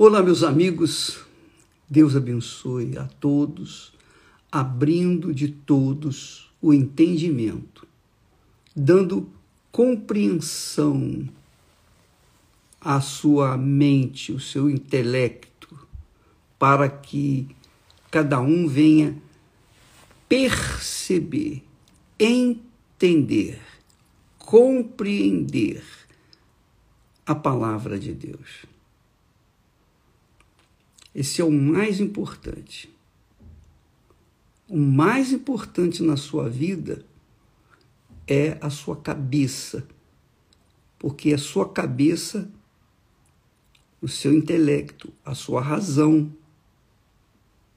Olá, meus amigos. Deus abençoe a todos, abrindo de todos o entendimento, dando compreensão à sua mente, o seu intelecto, para que cada um venha perceber, entender, compreender a palavra de Deus. Esse é o mais importante. O mais importante na sua vida é a sua cabeça, porque a sua cabeça, o seu intelecto, a sua razão,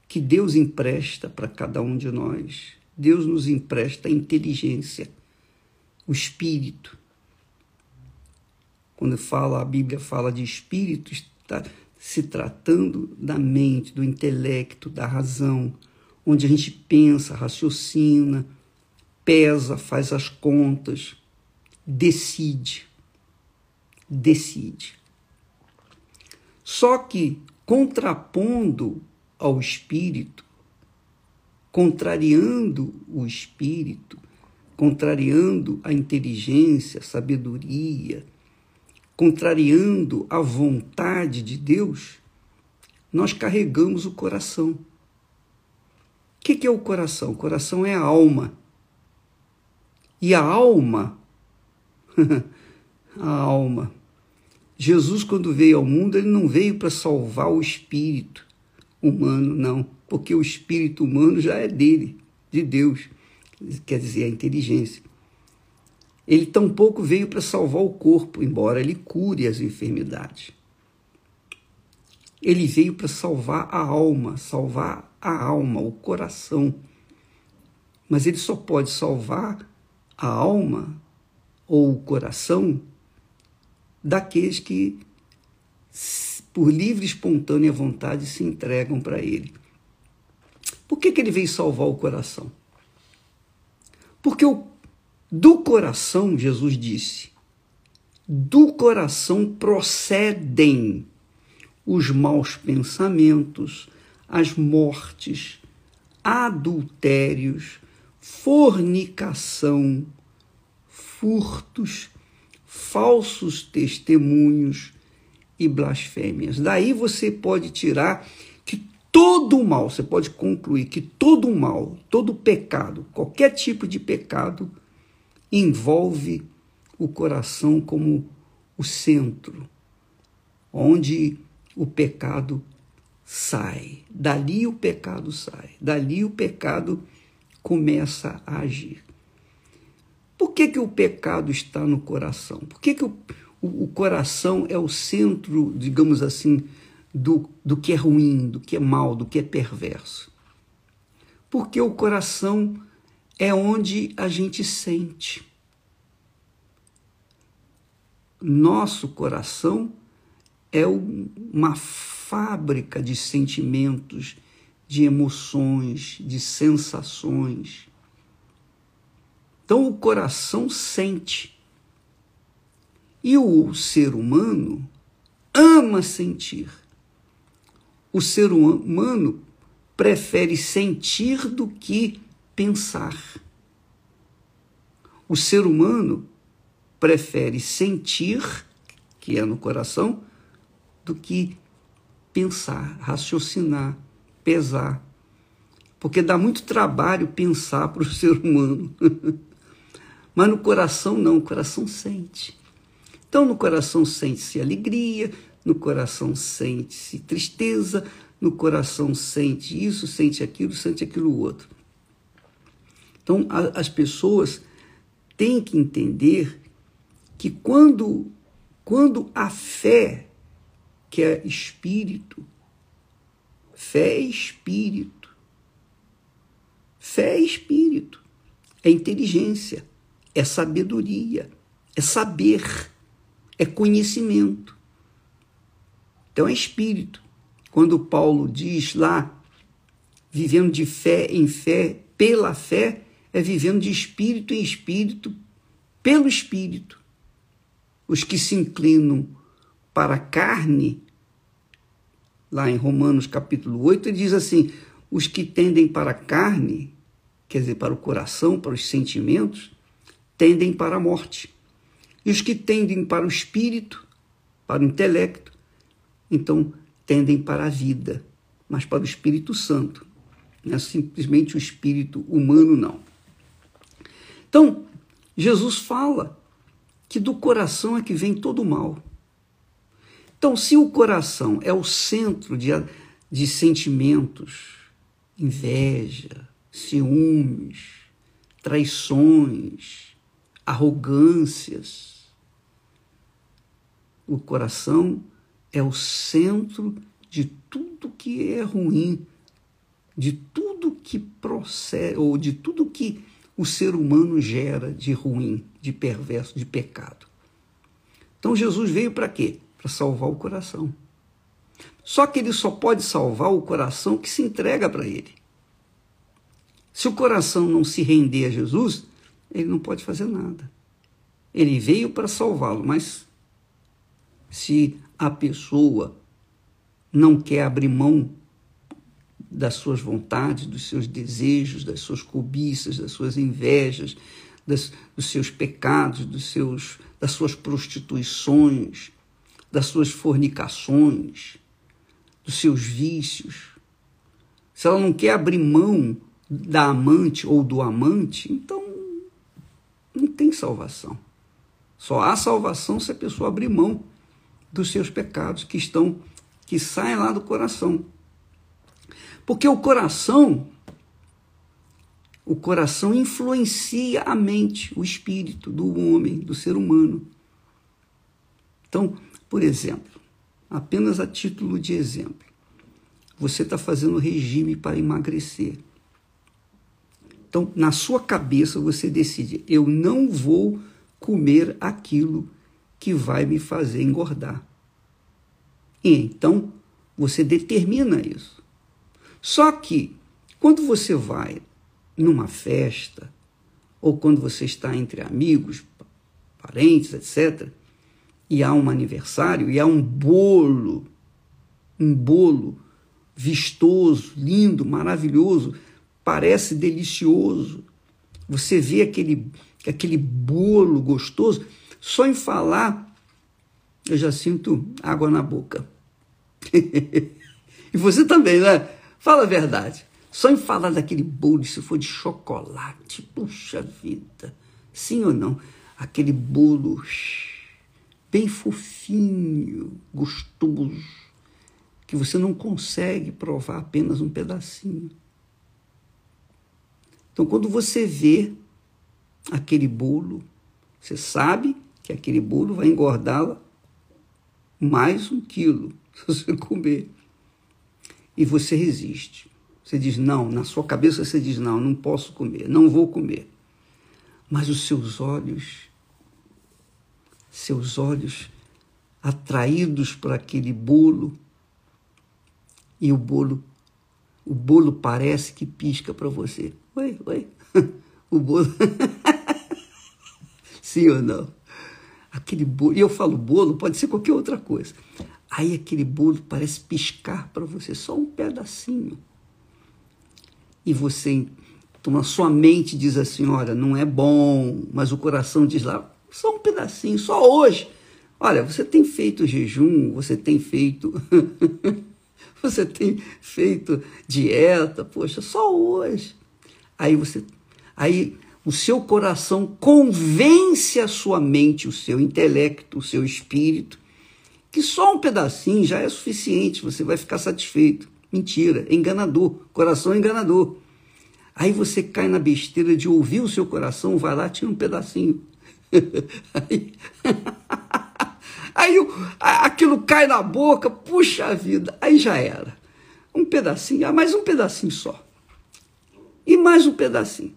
que Deus empresta para cada um de nós. Deus nos empresta a inteligência, o espírito. Quando fala, a Bíblia fala de espírito, está se tratando da mente, do intelecto, da razão, onde a gente pensa, raciocina, pesa, faz as contas, decide. Decide. Só que, contrapondo ao espírito, contrariando o espírito, contrariando a inteligência, a sabedoria, contrariando a vontade de Deus, nós carregamos o coração. O que, é o coração? O coração é a alma. E a alma, a alma. Jesus, quando veio ao mundo, ele não veio para salvar o espírito humano, não, porque o espírito humano já é dele, de Deus, quer dizer, a inteligência. Ele tampouco veio para salvar o corpo, embora ele cure as enfermidades. Ele veio para salvar a alma, salvar a alma, o coração. Mas ele só pode salvar a alma ou o coração daqueles que, por livre e espontânea vontade, se entregam para ele. Por que, que ele veio salvar o coração? Porque o do coração, Jesus disse, do coração procedem os maus pensamentos, as mortes, adultérios, fornicação, furtos, falsos testemunhos e blasfêmias. Daí você pode tirar que todo o mal, você pode concluir que todo o mal, todo pecado, qualquer tipo de pecado, envolve o coração como o centro, onde o pecado sai. Dali o pecado sai, dali o pecado começa a agir. Por que, que o pecado está no coração? Por que, que o, o, o coração é o centro, digamos assim, do, do que é ruim, do que é mal, do que é perverso? Porque o coração é onde a gente sente. Nosso coração é uma fábrica de sentimentos, de emoções, de sensações. Então o coração sente. E o ser humano ama sentir. O ser humano prefere sentir do que pensar. O ser humano prefere sentir, que é no coração, do que pensar, raciocinar, pesar. Porque dá muito trabalho pensar para o ser humano. Mas no coração não, o coração sente. Então no coração sente-se alegria, no coração sente-se tristeza, no coração sente isso, sente aquilo, sente aquilo outro. Então, a, as pessoas têm que entender que quando, quando a fé, que é espírito, fé é espírito, fé é espírito, é inteligência, é sabedoria, é saber, é conhecimento. Então é espírito. Quando Paulo diz lá, vivendo de fé em fé, pela fé, é vivendo de espírito em espírito, pelo espírito. Os que se inclinam para a carne lá em Romanos capítulo 8, ele diz assim: os que tendem para a carne, quer dizer, para o coração, para os sentimentos, tendem para a morte. E os que tendem para o espírito, para o intelecto, então tendem para a vida, mas para o Espírito Santo. Não é simplesmente o espírito humano, não. Então, Jesus fala que do coração é que vem todo o mal. Então, se o coração é o centro de, de sentimentos, inveja, ciúmes, traições, arrogâncias, o coração é o centro de tudo que é ruim, de tudo que procede, ou de tudo que o ser humano gera de ruim, de perverso, de pecado. Então Jesus veio para quê? Para salvar o coração. Só que ele só pode salvar o coração que se entrega para ele. Se o coração não se render a Jesus, ele não pode fazer nada. Ele veio para salvá-lo, mas se a pessoa não quer abrir mão das suas vontades, dos seus desejos, das suas cobiças, das suas invejas, das, dos seus pecados, dos seus, das suas prostituições, das suas fornicações, dos seus vícios. Se ela não quer abrir mão da amante ou do amante, então não tem salvação. Só há salvação se a pessoa abrir mão dos seus pecados que estão que saem lá do coração. Porque o coração, o coração influencia a mente, o espírito do homem, do ser humano. Então, por exemplo, apenas a título de exemplo, você está fazendo regime para emagrecer. Então, na sua cabeça, você decide: eu não vou comer aquilo que vai me fazer engordar. E então você determina isso. Só que quando você vai numa festa, ou quando você está entre amigos, parentes, etc., e há um aniversário, e há um bolo, um bolo vistoso, lindo, maravilhoso, parece delicioso. Você vê aquele, aquele bolo gostoso, só em falar eu já sinto água na boca. e você também, né? Fala a verdade. Só em falar daquele bolo, se for de chocolate, puxa vida. Sim ou não? Aquele bolo bem fofinho, gostoso, que você não consegue provar apenas um pedacinho. Então, quando você vê aquele bolo, você sabe que aquele bolo vai engordá-la mais um quilo se você comer. E você resiste. Você diz não, na sua cabeça você diz não, não posso comer, não vou comer. Mas os seus olhos, seus olhos atraídos por aquele bolo, e o bolo, o bolo parece que pisca para você. Oi, oi. O bolo. Sim ou não? aquele bolo, e eu falo bolo, pode ser qualquer outra coisa. Aí aquele bolo parece piscar para você, só um pedacinho. E você, então a sua mente diz assim: olha, não é bom, mas o coração diz lá, só um pedacinho, só hoje. Olha, você tem feito jejum, você tem feito. você tem feito dieta, poxa, só hoje. Aí você. Aí o seu coração convence a sua mente, o seu intelecto, o seu espírito, que só um pedacinho já é suficiente, você vai ficar satisfeito. Mentira, é enganador, coração é enganador. Aí você cai na besteira de ouvir o seu coração, vai lá, tira um pedacinho. aí, aí aquilo cai na boca, puxa a vida, aí já era. Um pedacinho, ah, mais um pedacinho só. E mais um pedacinho.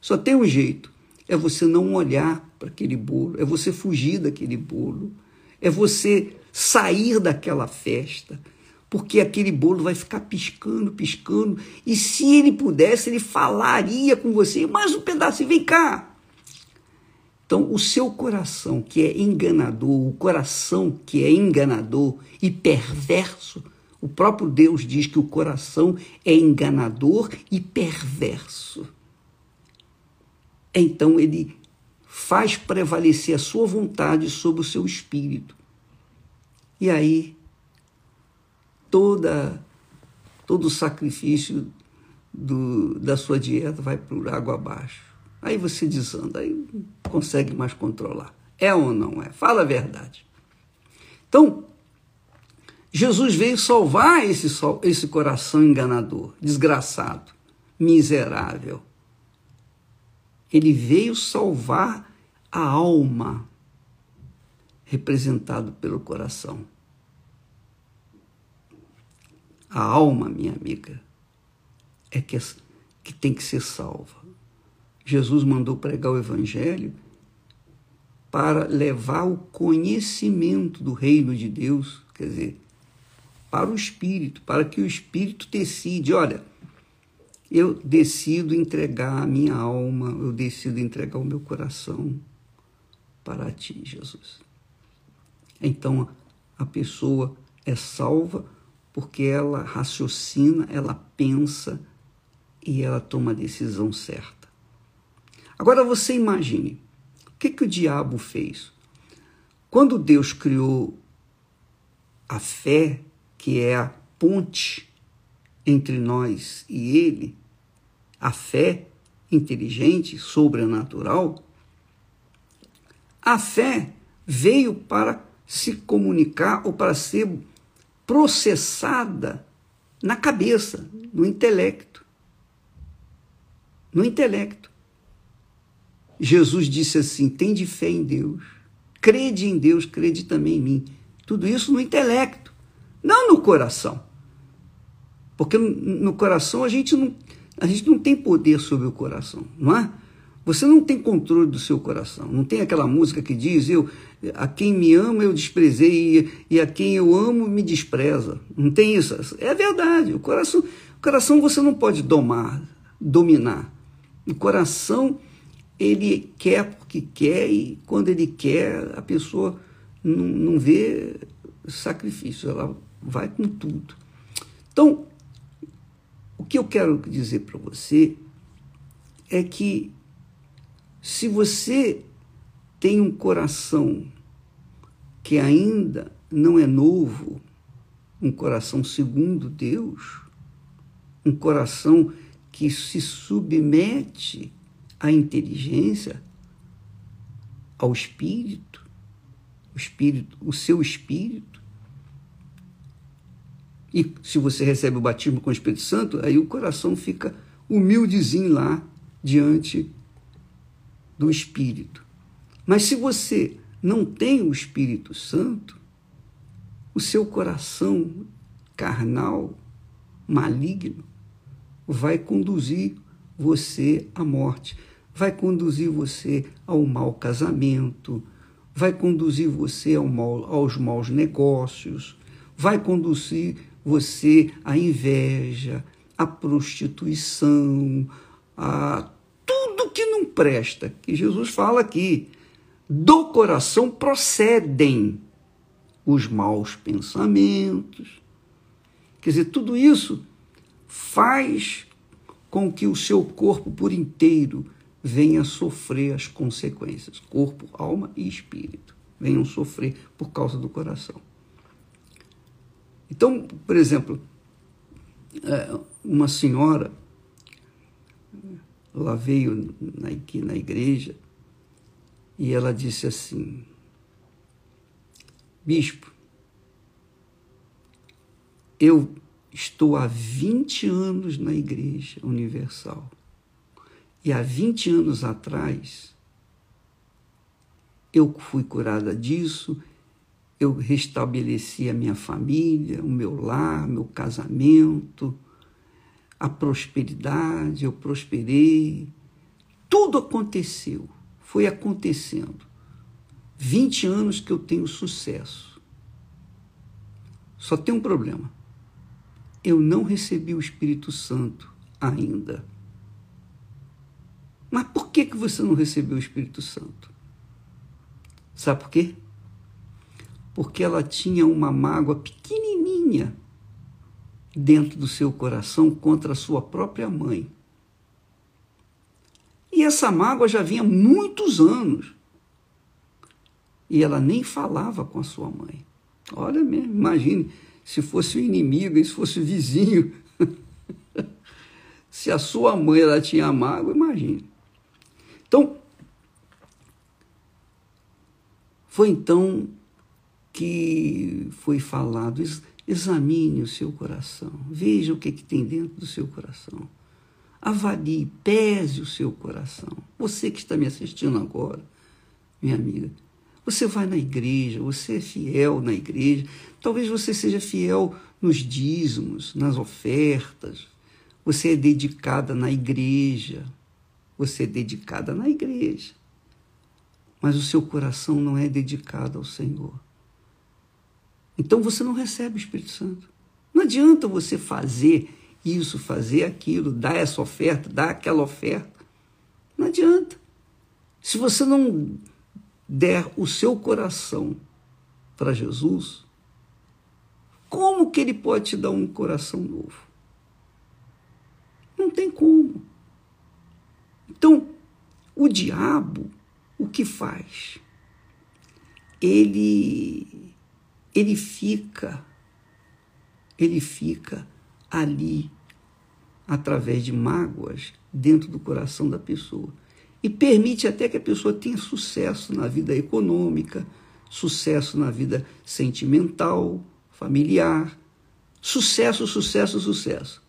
Só tem um jeito: é você não olhar para aquele bolo, é você fugir daquele bolo, é você sair daquela festa, porque aquele bolo vai ficar piscando, piscando, e se ele pudesse, ele falaria com você, mais um pedaço, vem cá. Então, o seu coração que é enganador, o coração que é enganador e perverso, O próprio Deus diz que o coração é enganador e perverso. Então ele faz prevalecer a sua vontade sobre o seu espírito. E aí toda todo o sacrifício do, da sua dieta vai por água abaixo. Aí você desanda, aí consegue mais controlar. É ou não é? Fala a verdade. Então, Jesus veio salvar esse, esse coração enganador, desgraçado, miserável. Ele veio salvar a alma, representado pelo coração. A alma, minha amiga, é que, que tem que ser salva. Jesus mandou pregar o Evangelho para levar o conhecimento do reino de Deus, quer dizer, para o Espírito, para que o Espírito decide, olha, eu decido entregar a minha alma, eu decido entregar o meu coração para ti, Jesus. Então a pessoa é salva porque ela raciocina, ela pensa e ela toma a decisão certa. Agora você imagine, o que, que o diabo fez? Quando Deus criou a fé, que é a ponte entre nós e Ele, a fé inteligente, sobrenatural, a fé veio para se comunicar ou para ser processada na cabeça, no intelecto. No intelecto. Jesus disse assim: tende fé em Deus, crede em Deus, crede também em mim. Tudo isso no intelecto, não no coração. Porque no coração a gente não, a gente não tem poder sobre o coração, não é? Você não tem controle do seu coração. Não tem aquela música que diz: eu, a quem me ama eu desprezei e a quem eu amo me despreza. Não tem isso. É verdade. O coração, o coração você não pode domar, dominar. O coração ele quer porque quer e quando ele quer a pessoa não, não vê sacrifício. Ela vai com tudo. Então, o que eu quero dizer para você é que se você tem um coração que ainda não é novo, um coração segundo Deus, um coração que se submete à inteligência, ao espírito, o espírito, o seu espírito. E se você recebe o batismo com o Espírito Santo, aí o coração fica humildezinho lá diante do Espírito. Mas se você não tem o Espírito Santo, o seu coração carnal, maligno, vai conduzir você à morte, vai conduzir você ao mau casamento, vai conduzir você ao mal, aos maus negócios, vai conduzir você à inveja, à prostituição, a que não presta, que Jesus fala aqui, do coração procedem os maus pensamentos. Quer dizer, tudo isso faz com que o seu corpo por inteiro venha sofrer as consequências. Corpo, alma e espírito venham sofrer por causa do coração. Então, por exemplo, é, uma senhora ela veio aqui na igreja e ela disse assim: Bispo, eu estou há 20 anos na Igreja Universal. E há 20 anos atrás, eu fui curada disso, eu restabeleci a minha família, o meu lar, meu casamento, a prosperidade, eu prosperei. Tudo aconteceu, foi acontecendo. 20 anos que eu tenho sucesso. Só tem um problema. Eu não recebi o Espírito Santo ainda. Mas por que, que você não recebeu o Espírito Santo? Sabe por quê? Porque ela tinha uma mágoa pequenininha dentro do seu coração contra a sua própria mãe. Essa mágoa já vinha muitos anos. E ela nem falava com a sua mãe. Olha mesmo, imagine se fosse o inimigo, se fosse o vizinho. se a sua mãe ela tinha mágoa, imagine. Então, foi então que foi falado, examine o seu coração, veja o que, que tem dentro do seu coração. Avalie, pese o seu coração. Você que está me assistindo agora, minha amiga, você vai na igreja, você é fiel na igreja, talvez você seja fiel nos dízimos, nas ofertas, você é dedicada na igreja, você é dedicada na igreja, mas o seu coração não é dedicado ao Senhor. Então você não recebe o Espírito Santo. Não adianta você fazer isso, fazer aquilo, dar essa oferta, dar aquela oferta. Não adianta. Se você não der o seu coração para Jesus, como que ele pode te dar um coração novo? Não tem como. Então, o diabo, o que faz? Ele ele fica ele fica ali através de mágoas dentro do coração da pessoa e permite até que a pessoa tenha sucesso na vida econômica, sucesso na vida sentimental, familiar, sucesso, sucesso, sucesso.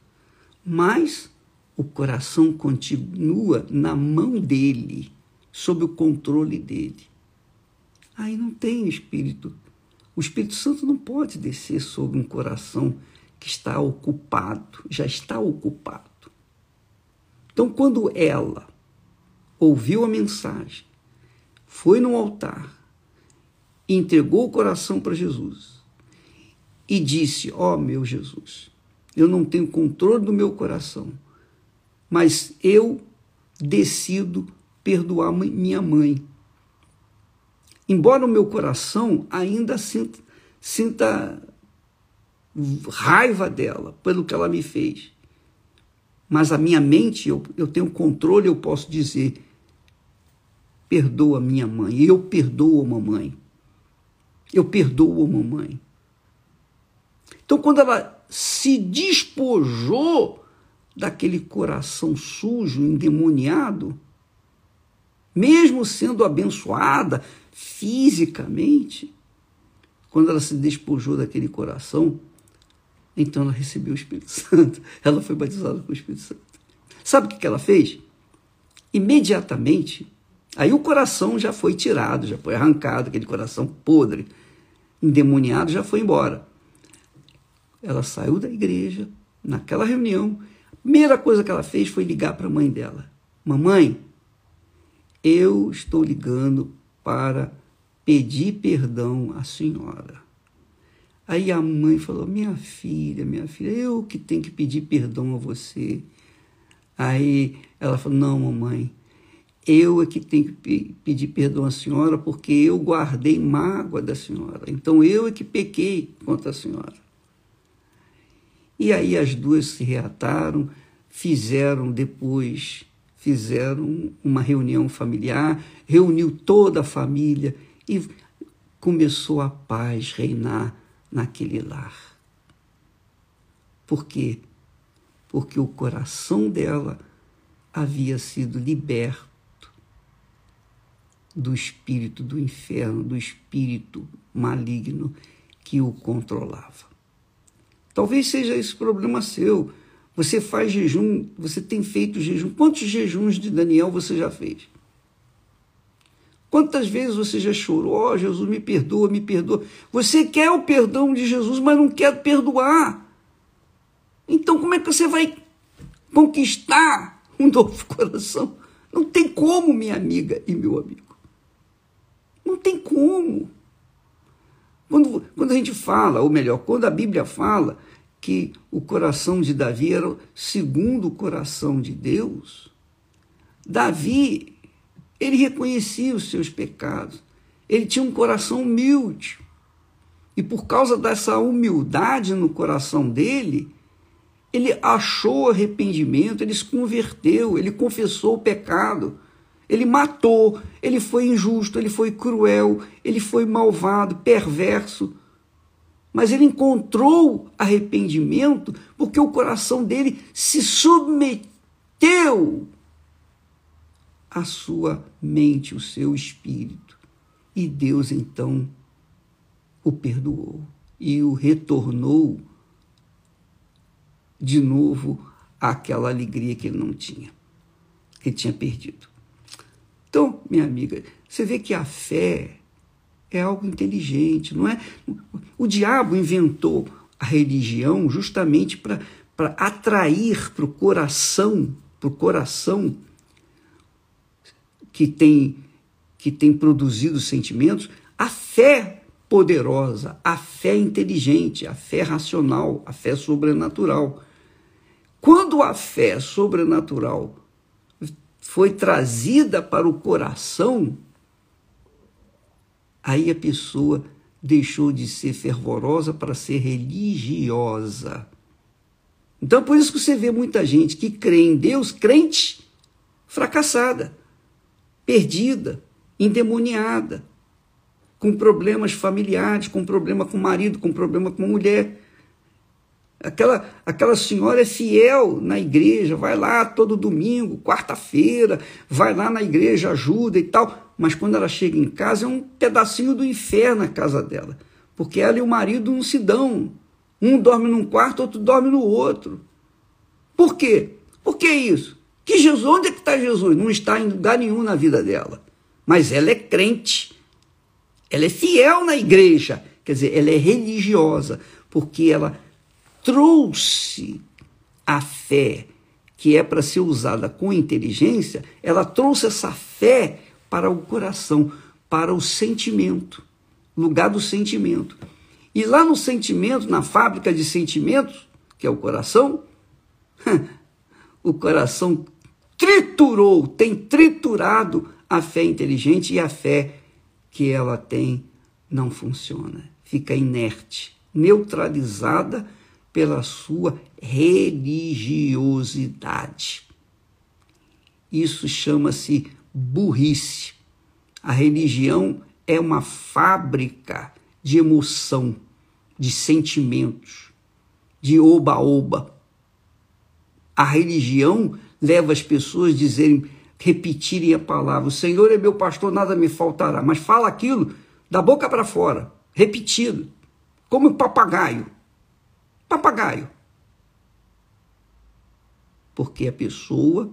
Mas o coração continua na mão dele, sob o controle dele. Aí não tem espírito. O Espírito Santo não pode descer sobre um coração que está ocupado, já está ocupado. Então, quando ela ouviu a mensagem, foi no altar, entregou o coração para Jesus e disse: Ó oh, meu Jesus, eu não tenho controle do meu coração, mas eu decido perdoar minha mãe. Embora o meu coração ainda sinta, sinta raiva dela pelo que ela me fez. Mas a minha mente, eu, eu tenho controle, eu posso dizer: perdoa minha mãe, eu perdoo a mamãe. Eu perdoo a mamãe. Então, quando ela se despojou daquele coração sujo, endemoniado, mesmo sendo abençoada fisicamente, quando ela se despojou daquele coração, então ela recebeu o Espírito Santo. Ela foi batizada com o Espírito Santo. Sabe o que ela fez? Imediatamente, aí o coração já foi tirado, já foi arrancado, aquele coração podre, endemoniado, já foi embora. Ela saiu da igreja, naquela reunião, a primeira coisa que ela fez foi ligar para a mãe dela: Mamãe, eu estou ligando para pedir perdão à senhora. Aí a mãe falou: Minha filha, minha filha, eu que tenho que pedir perdão a você. Aí ela falou: Não, mamãe, eu é que tenho que pedir perdão à senhora porque eu guardei mágoa da senhora. Então eu é que pequei contra a senhora. E aí as duas se reataram, fizeram depois, fizeram uma reunião familiar, reuniu toda a família e começou a paz reinar naquele lar. Por quê? Porque o coração dela havia sido liberto do espírito do inferno, do espírito maligno que o controlava. Talvez seja esse problema seu. Você faz jejum, você tem feito jejum. Quantos jejuns de Daniel você já fez? Quantas vezes você já chorou? Oh, Jesus, me perdoa, me perdoa. Você quer o perdão de Jesus, mas não quer perdoar. Então, como é que você vai conquistar um novo coração? Não tem como, minha amiga e meu amigo. Não tem como. Quando, quando a gente fala, ou melhor, quando a Bíblia fala que o coração de Davi era segundo o coração de Deus, Davi ele reconhecia os seus pecados. Ele tinha um coração humilde. E por causa dessa humildade no coração dele, ele achou arrependimento, ele se converteu, ele confessou o pecado. Ele matou, ele foi injusto, ele foi cruel, ele foi malvado, perverso. Mas ele encontrou arrependimento porque o coração dele se submeteu à sua mente, o seu espírito. E Deus então o perdoou e o retornou de novo àquela alegria que ele não tinha, que ele tinha perdido. Então, minha amiga, você vê que a fé é algo inteligente, não é? O diabo inventou a religião justamente para atrair para o coração, para o coração que tem, que tem produzido sentimentos, a fé poderosa, a fé inteligente, a fé racional, a fé sobrenatural. Quando a fé sobrenatural foi trazida para o coração, aí a pessoa deixou de ser fervorosa para ser religiosa. Então, por isso que você vê muita gente que crê em Deus, crente, fracassada, perdida, endemoniada, com problemas familiares, com problema com o marido, com problema com a mulher. Aquela, aquela senhora é fiel na igreja, vai lá todo domingo, quarta-feira, vai lá na igreja, ajuda e tal. Mas quando ela chega em casa, é um pedacinho do inferno a casa dela. Porque ela e o marido não se dão. Um dorme num quarto, outro dorme no outro. Por quê? Por que isso? Que Jesus, onde é que está Jesus? Não está em lugar nenhum na vida dela. Mas ela é crente. Ela é fiel na igreja. Quer dizer, ela é religiosa. Porque ela trouxe a fé, que é para ser usada com inteligência, ela trouxe essa fé para o coração, para o sentimento, lugar do sentimento. E lá no sentimento, na fábrica de sentimentos, que é o coração, o coração triturou, tem triturado a fé inteligente e a fé que ela tem não funciona, fica inerte, neutralizada pela sua religiosidade. Isso chama-se burrice. A religião é uma fábrica de emoção, de sentimentos, de oba-oba. A religião leva as pessoas a dizerem, repetirem a palavra: O Senhor é meu pastor, nada me faltará. Mas fala aquilo da boca para fora, repetido, como papagaio papagaio. Porque a pessoa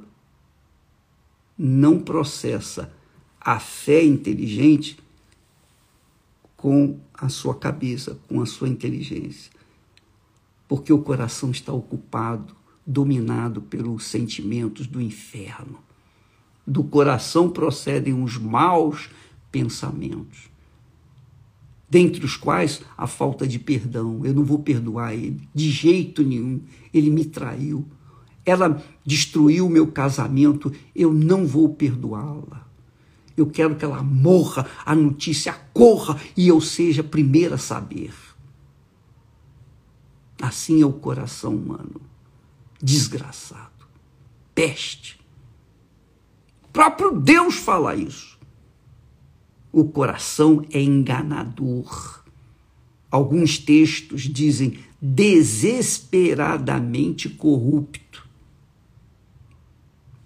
não processa a fé inteligente com a sua cabeça, com a sua inteligência. Porque o coração está ocupado, dominado pelos sentimentos do inferno. Do coração procedem os maus pensamentos dentre os quais a falta de perdão. Eu não vou perdoar ele, de jeito nenhum. Ele me traiu. Ela destruiu o meu casamento, eu não vou perdoá-la. Eu quero que ela morra, a notícia corra e eu seja a primeira a saber. Assim é o coração humano, desgraçado, peste. O próprio Deus fala isso. O coração é enganador. Alguns textos dizem desesperadamente corrupto,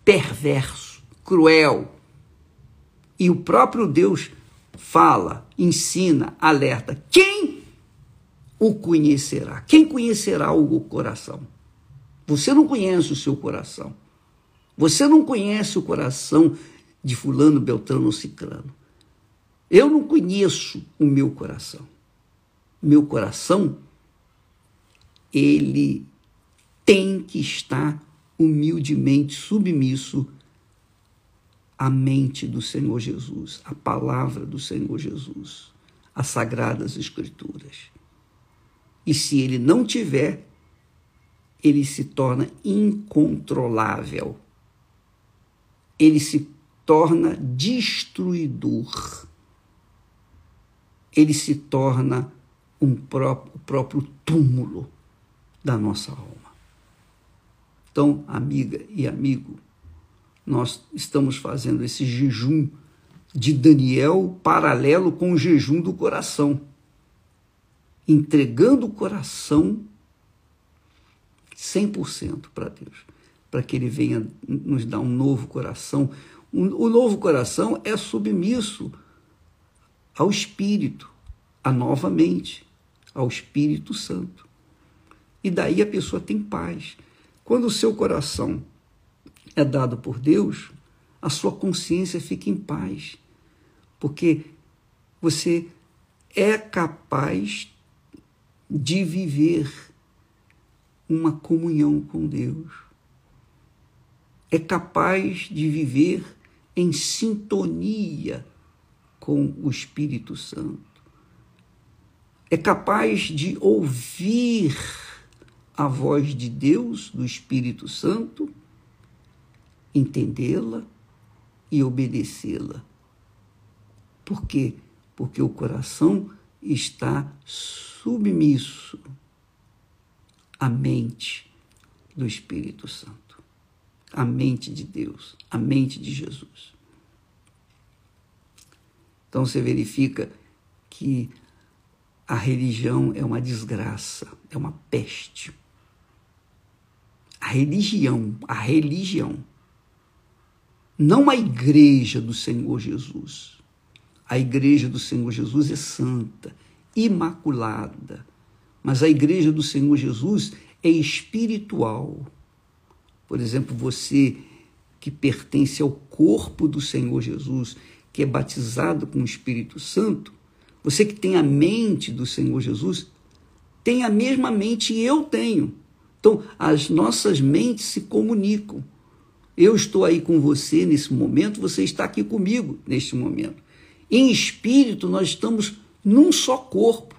perverso, cruel. E o próprio Deus fala, ensina, alerta: quem o conhecerá? Quem conhecerá o coração? Você não conhece o seu coração. Você não conhece o coração de Fulano, Beltrano ou Ciclano. Eu não conheço o meu coração. Meu coração, ele tem que estar humildemente submisso à mente do Senhor Jesus, à palavra do Senhor Jesus, às sagradas escrituras. E se ele não tiver, ele se torna incontrolável. Ele se torna destruidor ele se torna um próprio, o próprio túmulo da nossa alma. Então, amiga e amigo, nós estamos fazendo esse jejum de Daniel paralelo com o jejum do coração, entregando o coração 100% para Deus, para que Ele venha nos dar um novo coração. O novo coração é submisso ao Espírito, à nova mente, ao Espírito Santo. E daí a pessoa tem paz. Quando o seu coração é dado por Deus, a sua consciência fica em paz, porque você é capaz de viver uma comunhão com Deus. É capaz de viver em sintonia com o Espírito Santo. É capaz de ouvir a voz de Deus, do Espírito Santo, entendê-la e obedecê-la. Por quê? Porque o coração está submisso à mente do Espírito Santo, à mente de Deus, à mente de Jesus. Então você verifica que a religião é uma desgraça, é uma peste. A religião, a religião, não a igreja do Senhor Jesus. A igreja do Senhor Jesus é santa, imaculada, mas a igreja do Senhor Jesus é espiritual. Por exemplo, você que pertence ao corpo do Senhor Jesus, que é batizado com o Espírito Santo, você que tem a mente do Senhor Jesus, tem a mesma mente que eu tenho. Então, as nossas mentes se comunicam. Eu estou aí com você nesse momento, você está aqui comigo neste momento. Em espírito, nós estamos num só corpo.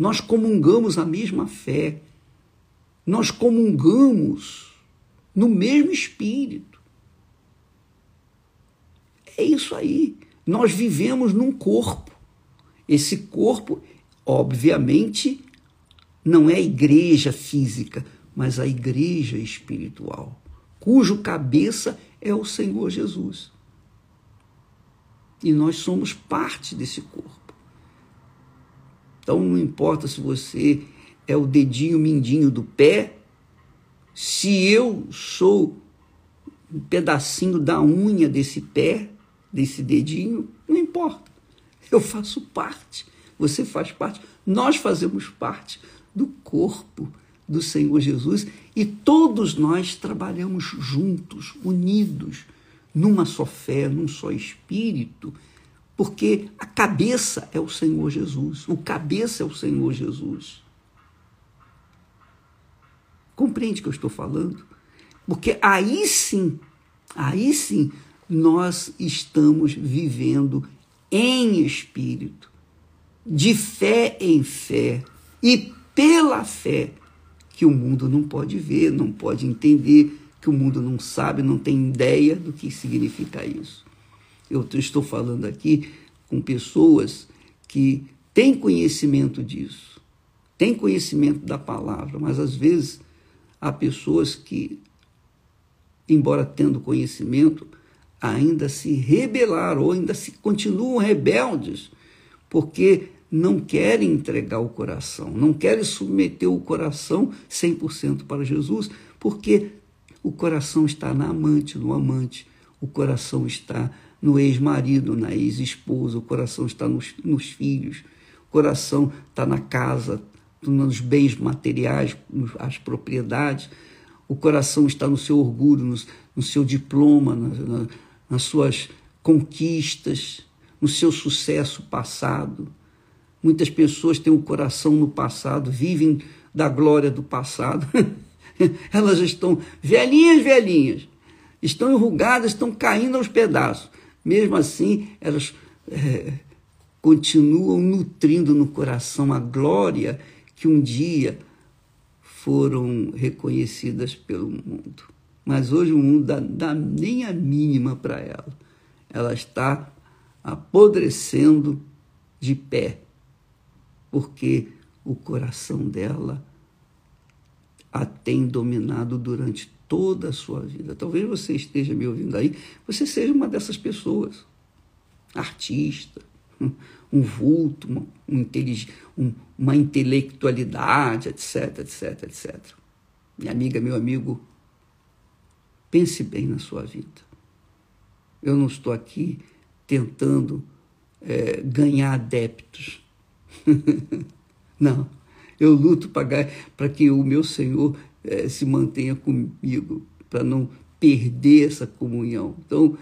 Nós comungamos a mesma fé. Nós comungamos no mesmo espírito. É isso aí. Nós vivemos num corpo. Esse corpo, obviamente, não é a igreja física, mas a igreja espiritual, cujo cabeça é o Senhor Jesus. E nós somos parte desse corpo. Então não importa se você é o dedinho mindinho do pé, se eu sou um pedacinho da unha desse pé, desse dedinho, não importa. Eu faço parte, você faz parte, nós fazemos parte do corpo do Senhor Jesus e todos nós trabalhamos juntos, unidos, numa só fé, num só espírito, porque a cabeça é o Senhor Jesus, o cabeça é o Senhor Jesus. Compreende o que eu estou falando? Porque aí sim, aí sim, nós estamos vivendo em espírito, de fé em fé e pela fé que o mundo não pode ver, não pode entender, que o mundo não sabe, não tem ideia do que significa isso. Eu estou falando aqui com pessoas que têm conhecimento disso, têm conhecimento da palavra, mas às vezes há pessoas que, embora tendo conhecimento, ainda se rebelaram ou ainda se continuam rebeldes, porque não querem entregar o coração, não querem submeter o coração 100% para Jesus, porque o coração está na amante, no amante, o coração está no ex-marido, na ex-esposa, o coração está nos, nos filhos, o coração está na casa, nos bens materiais, nas propriedades, o coração está no seu orgulho, no, no seu diploma, na, na, nas suas conquistas, no seu sucesso passado. Muitas pessoas têm o coração no passado, vivem da glória do passado. Elas estão velhinhas, velhinhas, estão enrugadas, estão caindo aos pedaços. Mesmo assim, elas é, continuam nutrindo no coração a glória que um dia foram reconhecidas pelo mundo. Mas hoje o mundo dá, dá nem a mínima para ela. Ela está apodrecendo de pé, porque o coração dela a tem dominado durante toda a sua vida. Talvez você esteja me ouvindo aí, você seja uma dessas pessoas. Artista, um vulto, uma, um, uma intelectualidade, etc, etc, etc. Minha amiga, meu amigo, pense bem na sua vida. Eu não estou aqui tentando é, ganhar adeptos. não, eu luto para que o meu Senhor é, se mantenha comigo, para não perder essa comunhão. Então,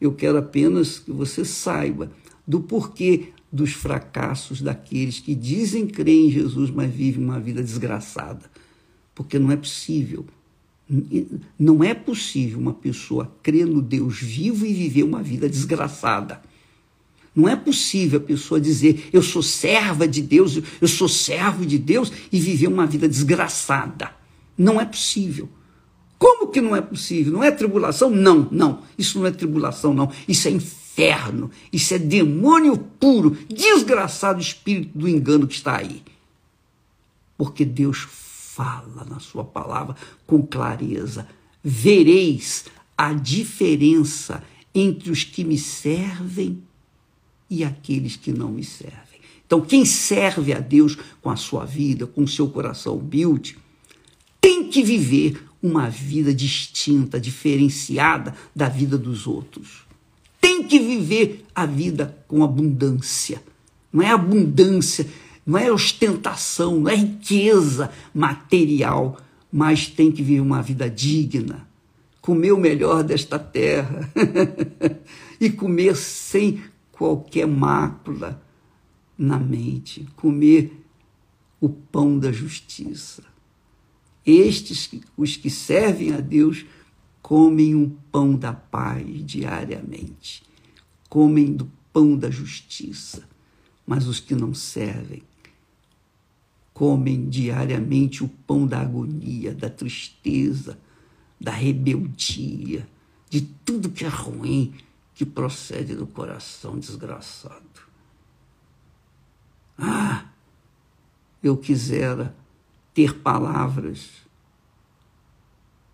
eu quero apenas que você saiba do porquê dos fracassos daqueles que dizem crer em Jesus, mas vivem uma vida desgraçada. Porque não é possível. Não é possível uma pessoa crer no Deus vivo e viver uma vida desgraçada. Não é possível a pessoa dizer eu sou serva de Deus, eu sou servo de Deus e viver uma vida desgraçada. Não é possível. Como que não é possível? Não é tribulação? Não, não. Isso não é tribulação, não. Isso é inferno. Isso é demônio puro, desgraçado espírito do engano que está aí. Porque Deus fala na sua palavra com clareza. Vereis a diferença entre os que me servem e aqueles que não me servem. Então, quem serve a Deus com a sua vida, com o seu coração humilde, que viver uma vida distinta, diferenciada da vida dos outros. Tem que viver a vida com abundância. Não é abundância, não é ostentação, não é riqueza material, mas tem que viver uma vida digna, comer o melhor desta terra e comer sem qualquer mácula na mente, comer o pão da justiça. Estes, os que servem a Deus, comem o pão da paz diariamente, comem do pão da justiça. Mas os que não servem, comem diariamente o pão da agonia, da tristeza, da rebeldia, de tudo que é ruim que procede do coração desgraçado. Ah, eu quisera ter palavras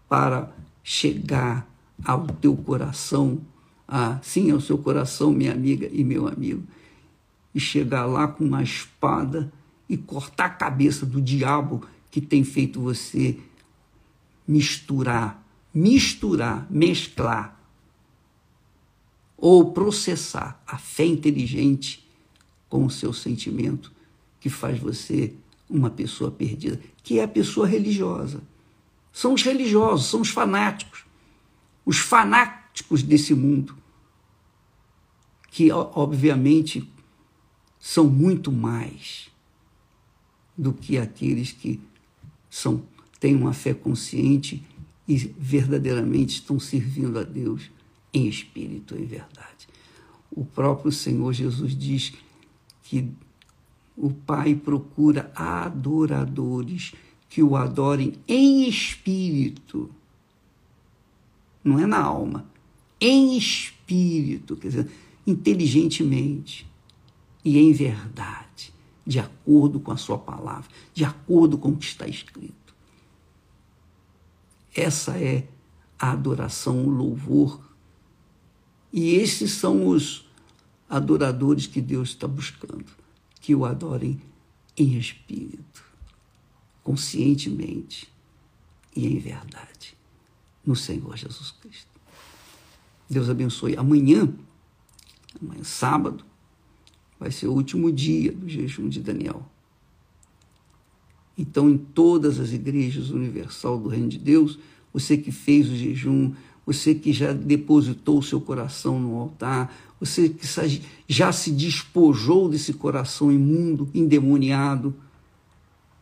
para chegar ao teu coração, a, sim, ao seu coração, minha amiga e meu amigo, e chegar lá com uma espada e cortar a cabeça do diabo que tem feito você misturar, misturar, mesclar ou processar a fé inteligente com o seu sentimento que faz você uma pessoa perdida, que é a pessoa religiosa. São os religiosos, são os fanáticos. Os fanáticos desse mundo, que obviamente são muito mais do que aqueles que são têm uma fé consciente e verdadeiramente estão servindo a Deus em espírito e em verdade. O próprio Senhor Jesus diz que o Pai procura adoradores que o adorem em espírito. Não é na alma, em espírito, quer dizer, inteligentemente e em verdade, de acordo com a sua palavra, de acordo com o que está escrito. Essa é a adoração, o louvor. E esses são os adoradores que Deus está buscando que o adorem em espírito, conscientemente e em verdade, no Senhor Jesus Cristo. Deus abençoe. Amanhã, amanhã sábado, vai ser o último dia do jejum de Daniel. Então, em todas as igrejas universal do Reino de Deus, você que fez o jejum, você que já depositou o seu coração no altar, você que já se despojou desse coração imundo, endemoniado,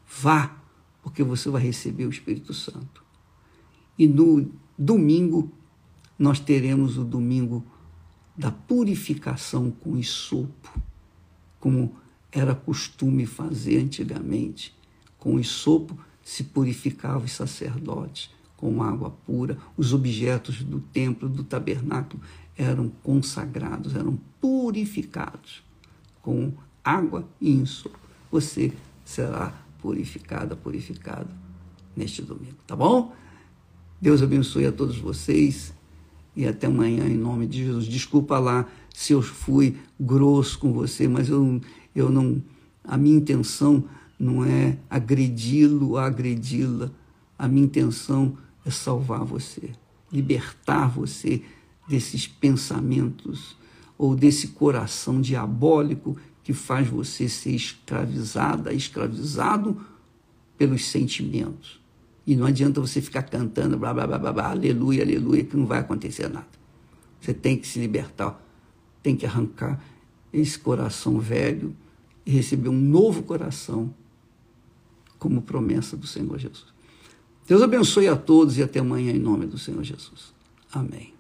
vá, porque você vai receber o Espírito Santo. E no domingo, nós teremos o domingo da purificação com isopo, como era costume fazer antigamente. Com isopo se purificava os sacerdotes com água pura, os objetos do templo, do tabernáculo, eram consagrados, eram purificados com água e inso. Você será purificada, purificado neste domingo, tá bom? Deus abençoe a todos vocês e até amanhã em nome de Jesus. Desculpa lá se eu fui grosso com você, mas eu, eu não. A minha intenção não é agredi-lo ou agredi-la. A minha intenção é salvar você, libertar você desses pensamentos ou desse coração diabólico que faz você ser escravizada, escravizado pelos sentimentos. E não adianta você ficar cantando blá blá blá blá, blá aleluia, aleluia, que não vai acontecer nada. Você tem que se libertar, tem que arrancar esse coração velho e receber um novo coração como promessa do Senhor Jesus. Deus abençoe a todos e até amanhã em nome do Senhor Jesus. Amém.